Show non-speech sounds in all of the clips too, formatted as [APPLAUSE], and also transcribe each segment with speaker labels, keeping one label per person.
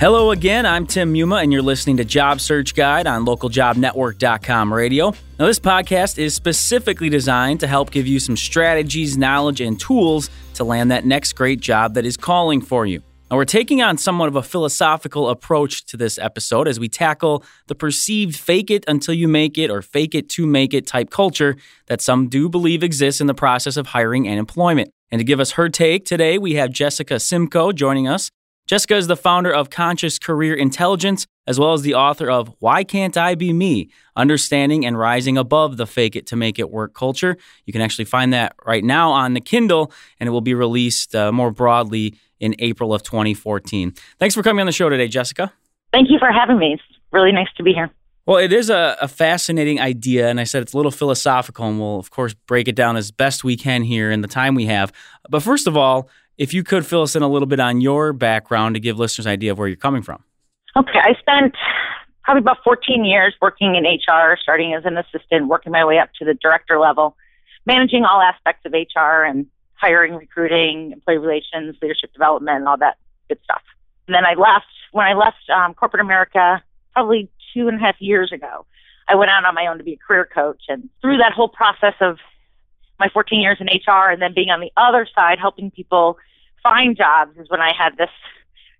Speaker 1: Hello again, I'm Tim Muma, and you're listening to Job Search Guide on localjobnetwork.com radio. Now, this podcast is specifically designed to help give you some strategies, knowledge, and tools to land that next great job that is calling for you. Now, we're taking on somewhat of a philosophical approach to this episode as we tackle the perceived fake it until you make it or fake it to make it type culture that some do believe exists in the process of hiring and employment. And to give us her take today, we have Jessica Simcoe joining us. Jessica is the founder of Conscious Career Intelligence, as well as the author of Why Can't I Be Me? Understanding and Rising Above the Fake It to Make It Work Culture. You can actually find that right now on the Kindle, and it will be released uh, more broadly in April of 2014. Thanks for coming on the show today, Jessica.
Speaker 2: Thank you for having me. It's really nice to be here.
Speaker 1: Well, it is a, a, fascinating idea, and I said it's a little philosophical, and we'll, of course, break it down as best we can here in the time we have. But first of all, if you could fill us in a little bit on your background to give listeners an idea of where you're coming from.
Speaker 2: Okay, I spent probably about 14 years working in HR, starting as an assistant, working my way up to the director level, managing all aspects of HR and hiring, recruiting, employee relations, leadership development, and all that good stuff. And then I left, when I left um, corporate America, probably two and a half years ago, I went out on my own to be a career coach. And through that whole process of my 14 years in HR and then being on the other side helping people find jobs is when I had this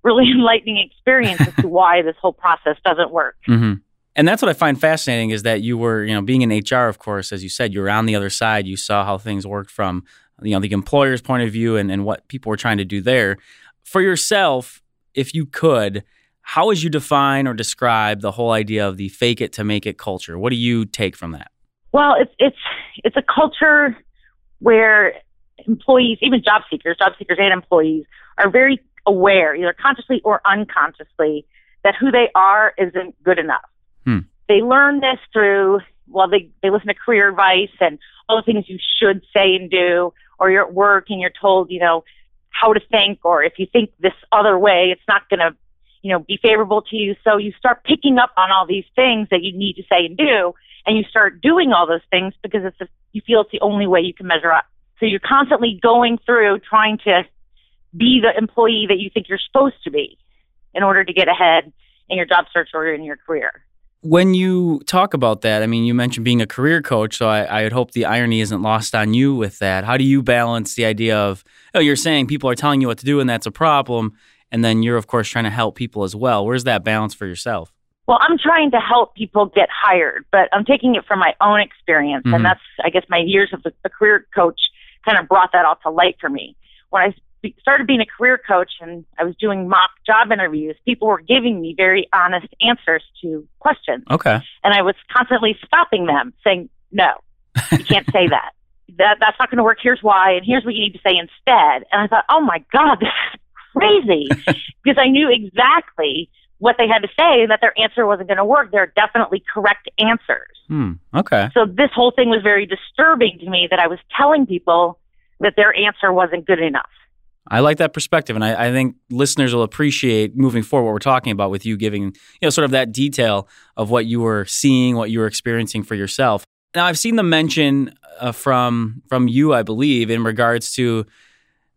Speaker 2: really [LAUGHS] enlightening experience as to [LAUGHS] why this whole process doesn't work.
Speaker 1: Mm-hmm. And that's what I find fascinating is that you were, you know, being in HR, of course, as you said, you were on the other side. You saw how things worked from, you know, the employer's point of view and, and what people were trying to do there. For yourself, if you could, how would you define or describe the whole idea of the fake it to make it culture? What do you take from that?
Speaker 2: Well, it's it's it's a culture where employees, even job seekers, job seekers and employees, are very aware, either consciously or unconsciously, that who they are isn't good enough. Hmm. They learn this through well, they they listen to career advice and all the things you should say and do, or you're at work and you're told, you know, how to think, or if you think this other way, it's not going to, you know, be favorable to you. So you start picking up on all these things that you need to say and do, and you start doing all those things because it's a, you feel it's the only way you can measure up. So you're constantly going through trying to be the employee that you think you're supposed to be in order to get ahead in your job search or in your career.
Speaker 1: When you talk about that, I mean, you mentioned being a career coach, so I, I would hope the irony isn't lost on you with that. How do you balance the idea of, oh, you're saying people are telling you what to do and that's a problem, and then you're, of course, trying to help people as well? Where's that balance for yourself?
Speaker 2: Well, I'm trying to help people get hired, but I'm taking it from my own experience. Mm-hmm. And that's, I guess, my years of a career coach kind of brought that all to light for me. When I started being a career coach and I was doing mock job interviews, people were giving me very honest answers to questions.
Speaker 1: Okay.
Speaker 2: And I was constantly stopping them saying, no, you can't say that. [LAUGHS] That that's not going to work. Here's why, and here's what you need to say instead. And I thought, oh my God, [LAUGHS] this is crazy, [LAUGHS] because I knew exactly what they had to say and that their answer wasn't going to work. They're definitely correct answers.
Speaker 1: Hmm. Okay.
Speaker 2: So this whole thing was very disturbing to me that I was telling people that their answer wasn't good enough.
Speaker 1: I like that perspective, and I, I, think listeners will appreciate moving forward what we're talking about with you giving, you know, sort of that detail of what you were seeing, what you were experiencing for yourself. Now, I've seen the mention uh, from from you, I believe, in regards to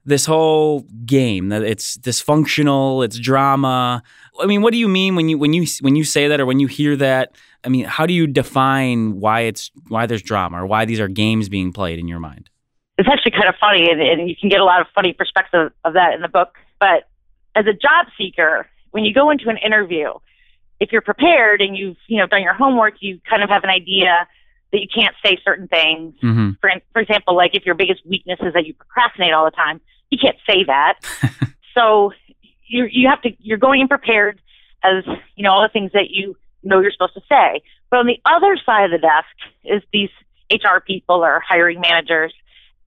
Speaker 1: this whole game that it's dysfunctional, it's drama. I mean, what do you mean when you when you when you say that or when you hear that? I mean, how do you define why it's why there's drama or why these are games being played in your mind?
Speaker 2: It's actually kind of funny, and, and you can get a lot of funny perspective of that in the book. But as a job seeker, when you go into an interview, if you're prepared and you've you know done your homework, you kind of have an idea that you can't say certain things. Mm-hmm. For for example, like if your biggest weakness is that you procrastinate all the time, you can't say that. [LAUGHS] so you you have to you're going in prepared as you know all the things that you know you're supposed to say. But on the other side of the desk is these HR people or hiring managers,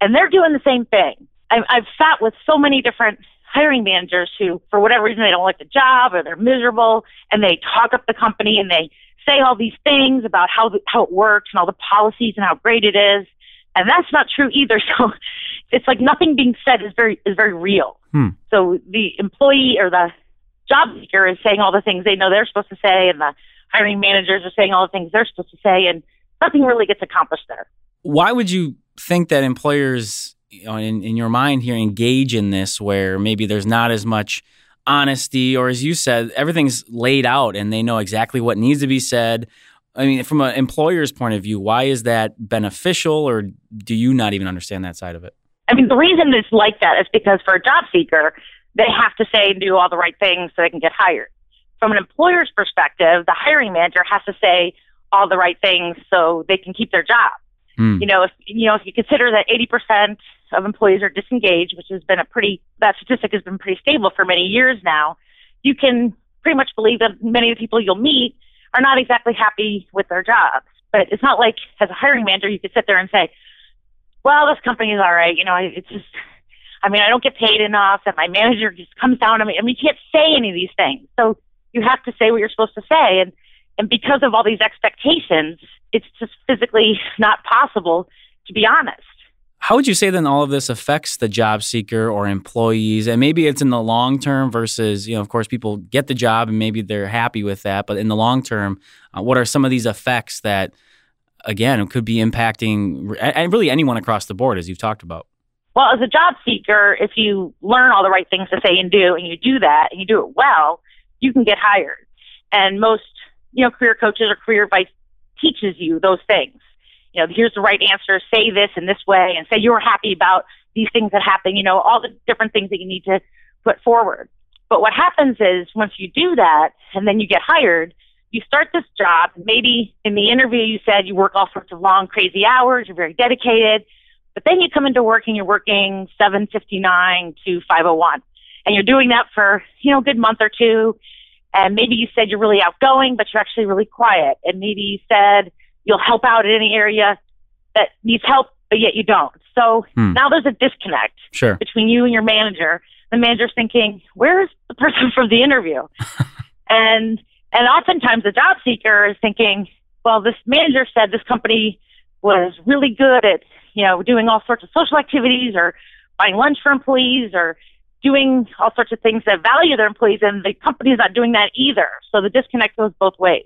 Speaker 2: and they're doing the same thing. I've, I've sat with so many different hiring managers who, for whatever reason, they don't like the job or they're miserable, and they talk up the company and they say all these things about how the, how it works and all the policies and how great it is, and that's not true either. [LAUGHS] So it's like nothing being said is very is very real. Hmm. So the employee or the job seeker is saying all the things they know they're supposed to say, and the hiring managers are saying all the things they're supposed to say, and nothing really gets accomplished there.
Speaker 1: Why would you think that employers, you know, in, in your mind here, engage in this where maybe there's not as much honesty, or as you said, everything's laid out and they know exactly what needs to be said. I mean, from an employer's point of view, why is that beneficial, or do you not even understand that side of it?
Speaker 2: I mean, the reason it's like that is because for a job seeker, they have to say and do all the right things so they can get hired. From an employer's perspective, the hiring manager has to say all the right things so they can keep their job. Mm. You know, if you know if you consider that 80% of employees are disengaged, which has been a pretty that statistic has been pretty stable for many years now, you can pretty much believe that many of the people you'll meet are not exactly happy with their jobs. But it's not like as a hiring manager you could sit there and say, "Well, this company is all right." You know, it's just I mean, I don't get paid enough, and my manager just comes down on me. I mean, you can't say any of these things, so you have to say what you're supposed to say, and and because of all these expectations, it's just physically not possible to be honest.
Speaker 1: How would you say then all of this affects the job seeker or employees? And maybe it's in the long term versus, you know, of course, people get the job and maybe they're happy with that. But in the long term, uh, what are some of these effects that, again, could be impacting and really anyone across the board, as you've talked about?
Speaker 2: Well, as a job seeker, if you learn all the right things to say and do, and you do that and you do it well, you can get hired. And most, you know, career coaches or career advice teaches you those things. You know, here's the right answer, say this in this way, and say you're happy about these things that happen, you know, all the different things that you need to put forward. But what happens is once you do that and then you get hired, you start this job. Maybe in the interview you said you work all sorts of long, crazy hours, you're very dedicated, but then you come into work and you're working 759 to 501. And you're doing that for, you know, a good month or two. And maybe you said you're really outgoing, but you're actually really quiet. And maybe you said you'll help out in any area that needs help, but yet you don't. So hmm. now there's a disconnect
Speaker 1: sure.
Speaker 2: between you and your manager. The manager's thinking, where's the person [LAUGHS] from the interview? [LAUGHS] and and oftentimes the job seeker is thinking, well, this manager said this company was really good at, you know, doing all sorts of social activities or buying lunch for employees or doing all sorts of things that value their employees, and the company's not doing that either. So the disconnect goes both ways.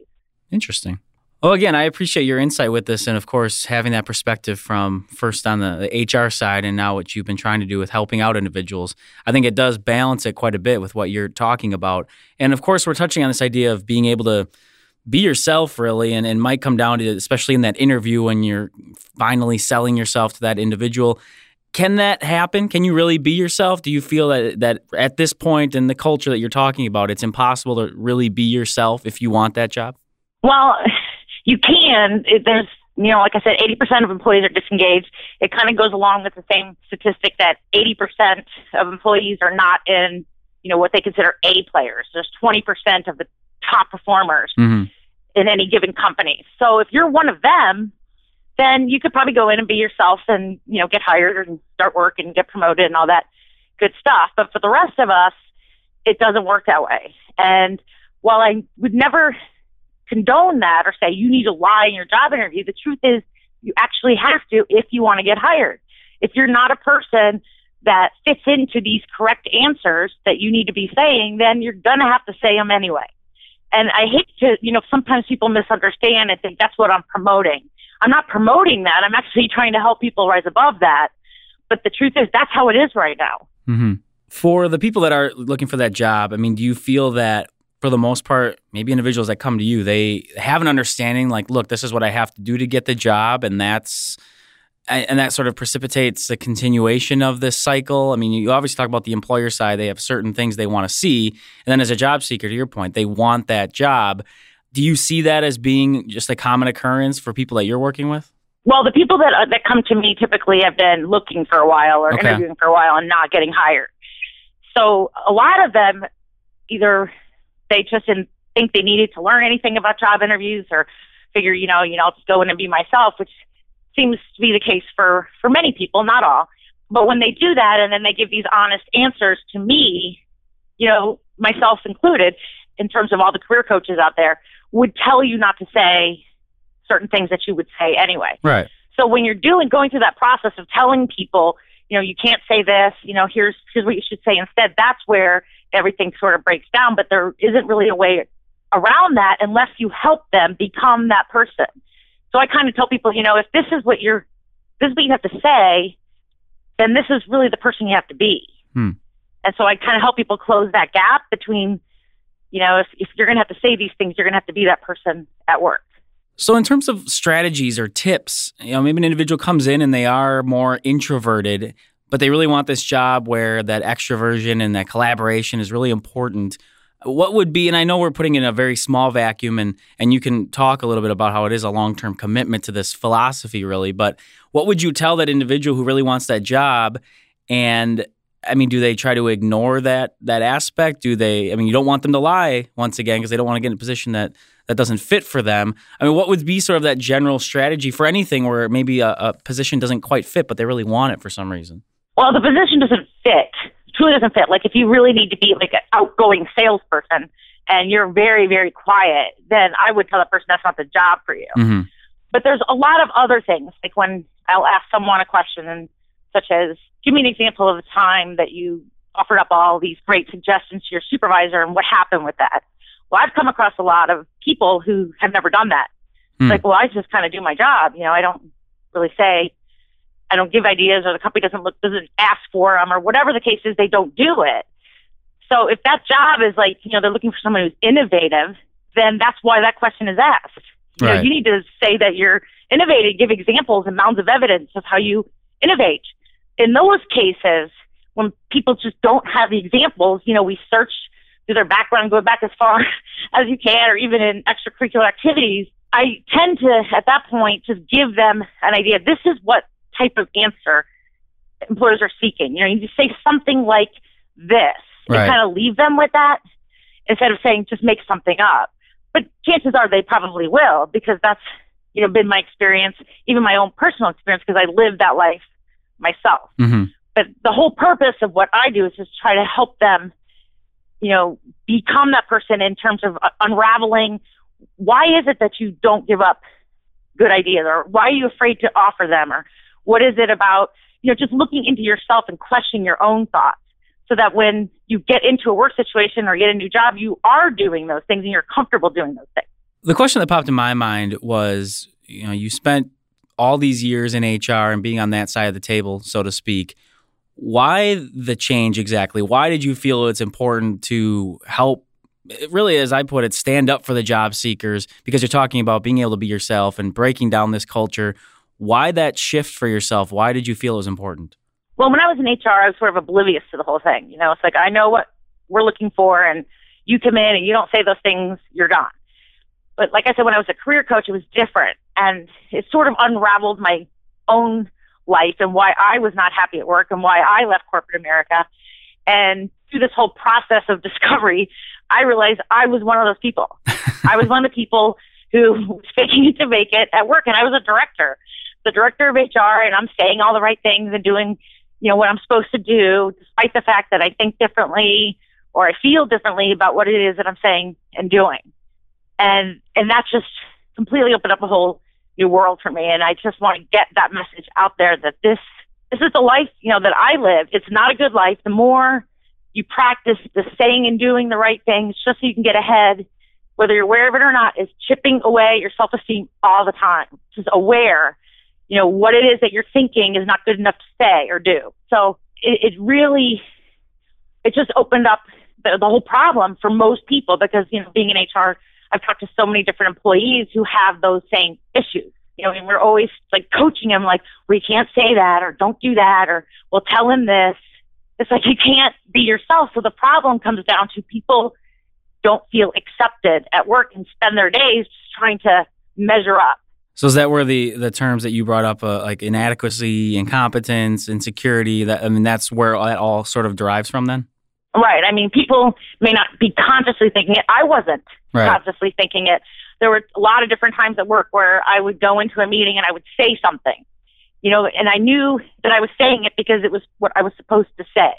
Speaker 1: Interesting. Well, again, I appreciate your insight with this, and of course, having that perspective from first on the, the, HR side, and now what you've been trying to do with helping out individuals. I think it does balance it quite a bit with what you're talking about. And of course, we're touching on this idea of being able to be yourself, really, and, and might come down to, especially in that interview when you're finally selling yourself to that individual can that happen? Can you really be yourself? Do you feel that that at this point in the culture that you're talking about, it's impossible to really be yourself if you want that job?
Speaker 2: Well, [LAUGHS] you can. There's, you know, like I said, 80% of employees are disengaged. It kind of goes along with the same statistic that 80% of employees are not in, you know, what they consider A players. There's 20% of the top performers mm-hmm. in any given company. So if you're one of them, then you could probably go in and be yourself and, you know, get hired and start work and get promoted and all that good stuff. But for the rest of us, it doesn't work that way. And while I would never condone that or say you need to lie in your job interview, the truth is you actually have to if you want to get hired. If you're not a person that fits into these correct answers that you need to be saying, then you're going to have to say them anyway. And I hate to, you know, sometimes people misunderstand and think that's what I'm promoting. I'm not promoting that. I'm actually trying to help people rise above that. But the truth is, that's how it is right now.
Speaker 1: Mm-hmm. For the people that are looking for that job, I mean, do you feel that for the most part, maybe individuals that come to you, they have an understanding like, look, this is what I have to do to get the job, and that's and that sort of precipitates the continuation of this cycle. I mean, you obviously talk about the employer side; they have certain things they want to see, and then as a job seeker, to your point, they want that job. Do you see that as being just a common occurrence for people that you're working with?
Speaker 2: Well, the people that uh, that come to me typically have been looking for a while or okay. interviewing for a while and not getting hired. So a lot of them either they just didn't think they needed to learn anything about job interviews or figure, you know, you know, I'll just go in and be myself, which seems to be the case for for many people, not all. But when they do that and then they give these honest answers to me, you know, myself included, in terms of all the career coaches out there, would tell you not to say certain things that you would say anyway.
Speaker 1: Right.
Speaker 2: So when you're doing going through that process of telling people, you know, you can't say this, you know, here's here's what you should say instead, that's where everything sort of breaks down, but there isn't really a way around that unless you help them become that person. So I kind of tell people, you know, if this is what you're this is what you have to say, then this is really the person you have to be. Hmm. And so I kind of help people close that gap between, you know, if, if you're going to have to say these things, you're going to have to be that person at work.
Speaker 1: So, in terms of strategies or tips, you know, maybe an individual comes in and they are more introverted, but they really want this job where that extroversion and that collaboration is really important. What would be, and I know we're putting in a very small vacuum, and and you can talk a little bit about how it is a long term commitment to this philosophy, really. But what would you tell that individual who really wants that job? And I mean, do they try to ignore that that aspect? Do they? I mean, you don't want them to lie once again because they don't want to get in a position that that doesn't fit for them. I mean, what would be sort of that general strategy for anything where maybe a, a position doesn't quite fit, but they really want it for some reason?
Speaker 2: Well, the position doesn't fit. Truly doesn't fit. Like if you really need to be like an outgoing salesperson and you're very, very quiet, then I would tell that person that's not the job for you.
Speaker 1: Mm-hmm.
Speaker 2: But there's a lot of other things, like when I'll ask someone a question, and such as, give me an example of a time that you offered up all these great suggestions to your supervisor and what happened with that. Well, I've come across a lot of people who have never done that.
Speaker 1: Hmm.
Speaker 2: Like, well, I just kind of do my job. You know, I don't really say, I don't give ideas, or the company doesn't look doesn't ask for them, or whatever the case is, they don't do it. So if that job is like, you know, they're looking for someone who's innovative, then that's why that question is asked. You know, you need to say that you're innovative, give examples and mounds of evidence of how you innovate. In those cases, when people just don't have the examples, you know, we search through their background, go back as far [LAUGHS] as you can, or even in extracurricular activities. I tend to, at that point, just give them an idea. This is what type of answer employers are seeking. You know, you just say something like this
Speaker 1: Right.
Speaker 2: and kind of leave them with that instead of saying just make something up. But chances are they probably will because that's, you know, been my experience, even my own personal experience because I lived that life myself.
Speaker 1: Mm-hmm.
Speaker 2: But the whole purpose of what I do is just try to help them, you know, become that person in terms of uh, unraveling why is it that you don't give up good ideas or why are you afraid to offer them or what is it about, you know, just looking into yourself and questioning your own thoughts so that when you get into a work situation or get a new job, you are doing those things and you're comfortable doing those things.
Speaker 1: The question that popped in my mind was, you know, you spent all these years in HR and being on that side of the table, so to speak. Why the change exactly? Why did you feel it's important to help? It really, as I put it, stand up for the job seekers because you're talking about being able to be yourself and breaking down this culture. Why that shift for yourself? Why did you feel it was important?
Speaker 2: Well, when I was in HR, I was sort of oblivious to the whole thing. You know, it's like I know what we're looking for, and you come in and you don't say those things, you're gone. But like I said, when I was a career coach, it was different, and it sort of unraveled my own life and why I was not happy at work and why I left corporate America. And through this whole process of discovery, I realized I was one of those people. [LAUGHS] I was one of the people who was faking it to make it at work, and I was a director, the director of HR, and I'm saying all the right things and doing you know, what I'm supposed to do, despite the fact that I think differently or I feel differently about what it is that I'm saying and doing. And and that just completely opened up a whole new world for me. And I just want to get that message out there that this this is the life, you know, that I live. It's not a good life. The more you practice the saying and doing the right things just so you can get ahead, whether you're aware of it or not, is chipping away your self esteem all the time. Just aware you know, what it is that you're thinking is not good enough to say or do. So it, it really, it just opened up the, the whole problem for most people because, you know, being in HR, I've talked to so many different employees who have those same issues. You know, and we're always like coaching them, like, we can't say that or don't do that or we'll tell him this. It's like you can't be yourself. So the problem comes down to people don't feel accepted at work and spend their days just trying to measure up.
Speaker 1: So is that where the the terms that you brought up, uh, like inadequacy, incompetence, insecurity? That I mean, that's where that all sort of derives from. Then,
Speaker 2: Right. I mean, people may not be consciously thinking it. I wasn't
Speaker 1: Right.
Speaker 2: consciously thinking it. There were a lot of different times at work where I would go into a meeting and I would say something, you know, and I knew that I was saying it because it was what I was supposed to say.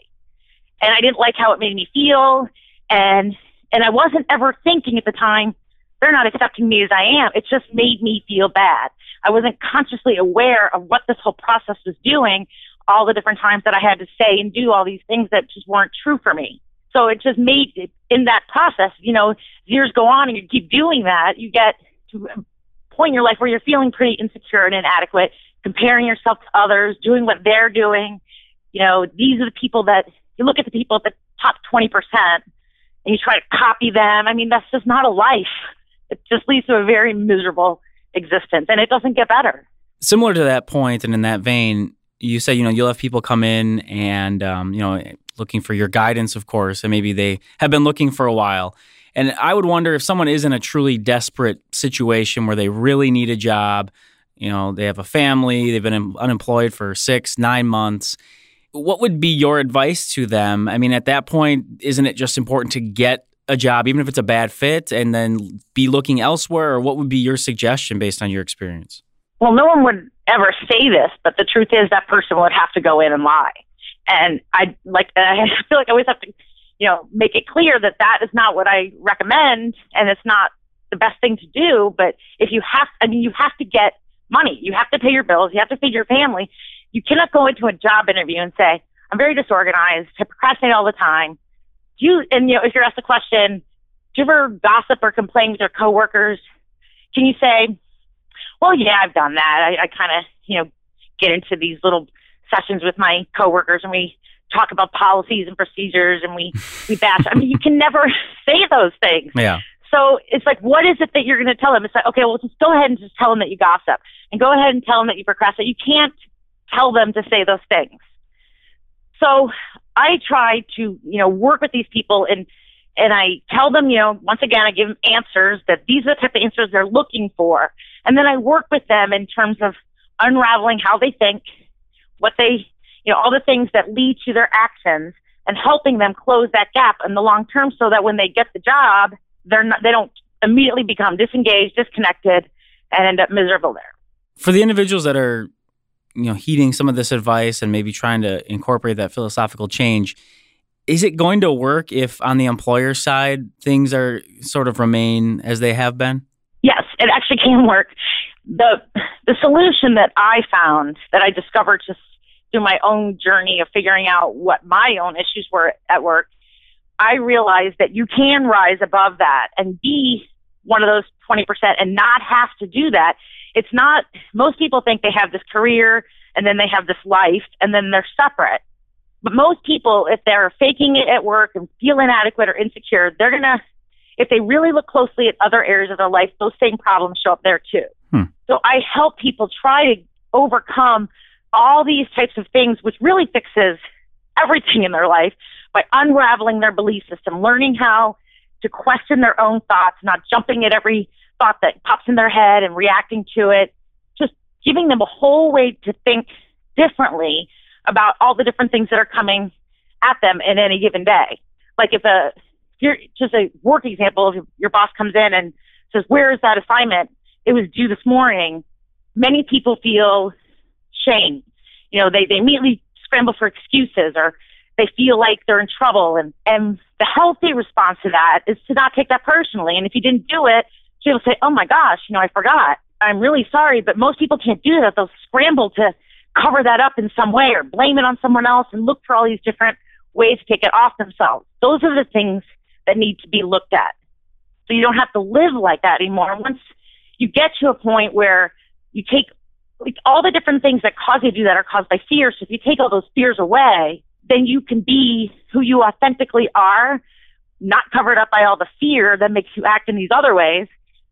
Speaker 2: And I didn't like how it made me feel. And, and I wasn't ever thinking at the time, they're not accepting me as I am. It just made me feel bad. I wasn't consciously aware of what this whole process was doing, all the different times that I had to say and do all these things that just weren't true for me. So it just made it in that process, you know, years go on and you keep doing that, you get to a point in your life where you're feeling pretty insecure and inadequate, comparing yourself to others, doing what they're doing. You know, these are the people that you look at the people at the top 20% and you try to copy them. I mean, that's just not a life. It just leads to a very miserable existence and it doesn't get better.
Speaker 1: Similar to that point and in that vein, you say, you know, you'll have people come in and, um, you know, looking for your guidance, of course, and maybe they have been looking for a while. And I would wonder if someone is in a truly desperate situation where they really need a job, you know, they have a family, they've been unemployed for six, nine months. What would be your advice to them? I mean, at that point, isn't it just important to get a job, even if it's a bad fit, and then be looking elsewhere? Or what would be your suggestion based on your experience?
Speaker 2: Well, no one would ever say this, but the truth is that person would have to go in and lie. And I like, [LAUGHS] I feel like I always have to, you know, make it clear that that is not what I recommend and it's not the best thing to do. But if you have, I mean, you have to get money. You have to pay your bills. You have to feed your family. You cannot go into a job interview and say, I'm very disorganized. I procrastinate all the time. Do you, and you know, if you're asked the question, do you ever gossip or complain with your coworkers? Can you say, well, yeah, I've done that. I, I kind of, you know, get into these little sessions with my coworkers and we talk about policies and procedures and we, we bash. I mean, you can never [LAUGHS] say those things.
Speaker 1: Yeah.
Speaker 2: So it's like, what is it that you're going to tell them? It's like, okay, well, just go ahead and just tell them that you gossip and go ahead and tell them that you procrastinate. You can't tell them to say those things. So I try to, you know, work with these people and, and I tell them, you know, once again, I give them answers that these are the type of answers they're looking for. And then I work with them in terms of unraveling how they think, what they, you know, all the things that lead to their actions and helping them close that gap in the long term so that when they get the job, they're not, they don't immediately become disengaged, disconnected, and end up miserable there.
Speaker 1: For the individuals that are, you know, heeding some of this advice and maybe trying to incorporate that philosophical change, is it going to work if on the employer side things are sort of remain as they have been?
Speaker 2: Yes, it actually [LAUGHS] can work. The the solution that I found that I discovered just through my own journey of figuring out what my own issues were at work I realized that you can rise above that and be one of those 20% and not have to do that. It's not, most people think they have this career and then they have this life and then they're separate. But most people, if they're faking it at work and feel inadequate or insecure, they're going to, if they really look closely at other areas of their life, those same problems show up there too. Hmm. So I help people try to overcome all these types of things, which really fixes everything in their life by unraveling their belief system, learning how to question their own thoughts, not jumping at every thought that pops in their head and reacting to it, just giving them a whole way to think differently about all the different things that are coming at them in any given day. Like if a, you're just a work example, if your boss comes in and says, where is that assignment? It was due this morning. Many people feel shame. You know, they, they immediately scramble for excuses or they feel like they're in trouble. And, and the healthy response to that is to not take that personally. And if you didn't do it, she'll say, Oh my gosh, you know, I forgot. I'm really sorry. But most people can't do that. They'll scramble to cover that up in some way or blame it on someone else and look for all these different ways to take it off themselves. Those are the things that need to be looked at. So you don't have to live like that anymore. Once you get to a point where you take like all the different things that cause you to do that are caused by fear. So if you take all those fears away, then you can be who you authentically are, not covered up by all the fear that makes you act in these other ways.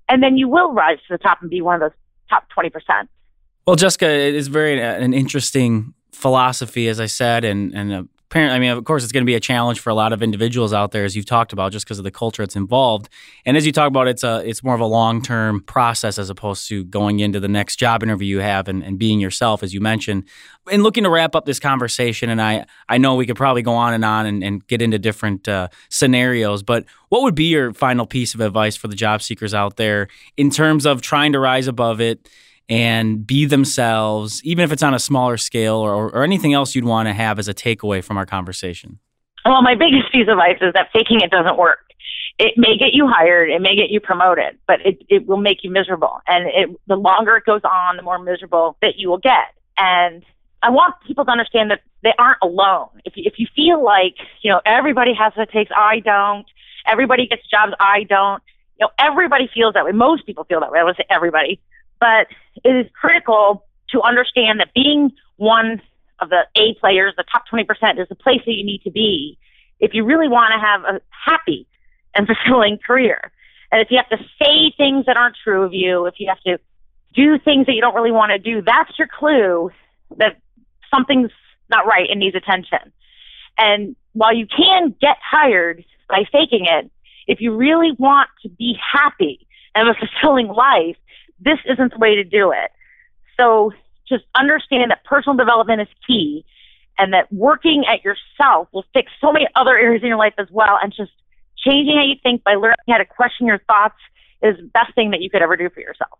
Speaker 2: And then you will rise to the top and be one of those top 20%.
Speaker 1: Well, Jessica, it is very uh, an interesting philosophy, as I said, and, and apparently, I mean, of course, it's going to be a challenge for a lot of individuals out there, as you've talked about, just because of the culture that's involved. And as you talk about, it's a it's more of a long term process as opposed to going into the next job interview you have and, and being yourself, as you mentioned. And looking to wrap up this conversation, and I I know we could probably go on and on and, and get into different uh, scenarios, but what would be your final piece of advice for the job seekers out there in terms of trying to rise above it? And be themselves, even if it's on a smaller scale or, or anything else you'd want to have as a takeaway from our conversation?
Speaker 2: Well, my biggest piece of advice is that faking it doesn't work. It may get you hired, it may get you promoted, but it, it will make you miserable. And it, the longer it goes on, the more miserable that you will get. And I want people to understand that they aren't alone. If you, if you feel like, you know, everybody has what it takes, I don't, everybody gets jobs, I don't, you know, everybody feels that way. Most people feel that way. I would say everybody but it is critical to understand that being one of the A players, the top 20% is the place that you need to be if you really want to have a happy and [LAUGHS] fulfilling career. And if you have to say things that aren't true of you, if you have to do things that you don't really want to do, that's your clue that something's not right and needs attention. And while you can get hired by faking it, if you really want to be happy and a [LAUGHS] fulfilling life, this isn't the way to do it. So just understand that personal development is key and that working at yourself will fix so many other areas in your life as well. And just changing how you think by learning how to question your thoughts is the best thing that you could ever do for yourself.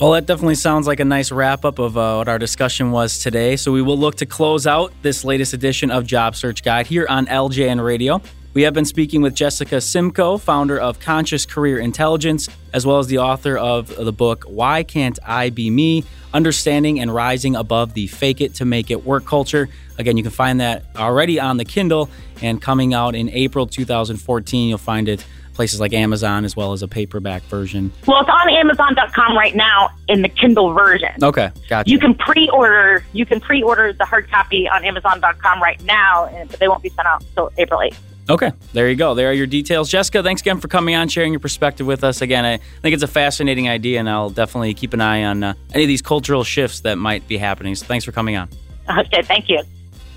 Speaker 1: Well, that definitely sounds like a nice wrap up of uh, what our discussion was today. So we will look to close out this latest edition of Job Search Guide here on LJN Radio. We have been speaking with Jessica Simcoe, founder of Conscious Career Intelligence, as well as the author of the book Why Can't I Be Me? Understanding and Rising Above the Fake It to Make It Work Culture. Again, you can find that already on the Kindle and coming out in April 2014. You'll find it places like Amazon as well as a paperback version.
Speaker 2: Well, it's on Amazon.com right now in the Kindle version.
Speaker 1: Okay, gotcha.
Speaker 2: You can pre-order. You can pre-order the hard copy on Amazon.com right now, but they won't be sent out until April 8th.
Speaker 1: Okay, there you go. There are your details. Jessica, thanks again for coming on, sharing your perspective with us. Again, I think it's a fascinating idea, and I'll definitely keep an eye on uh, any of these cultural shifts that might be happening. So thanks for coming on.
Speaker 2: Okay, thank you.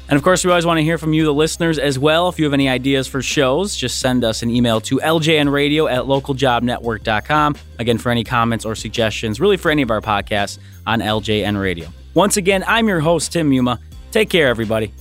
Speaker 1: And of course, we always want to hear from you, the listeners, as well. If you have any ideas for shows, just send us an email to ljnradio at localjobnetwork.com. Again, for any comments or suggestions, really for any of our podcasts on LJN Radio. Once again, I'm your host, Tim Muma. Take care, everybody.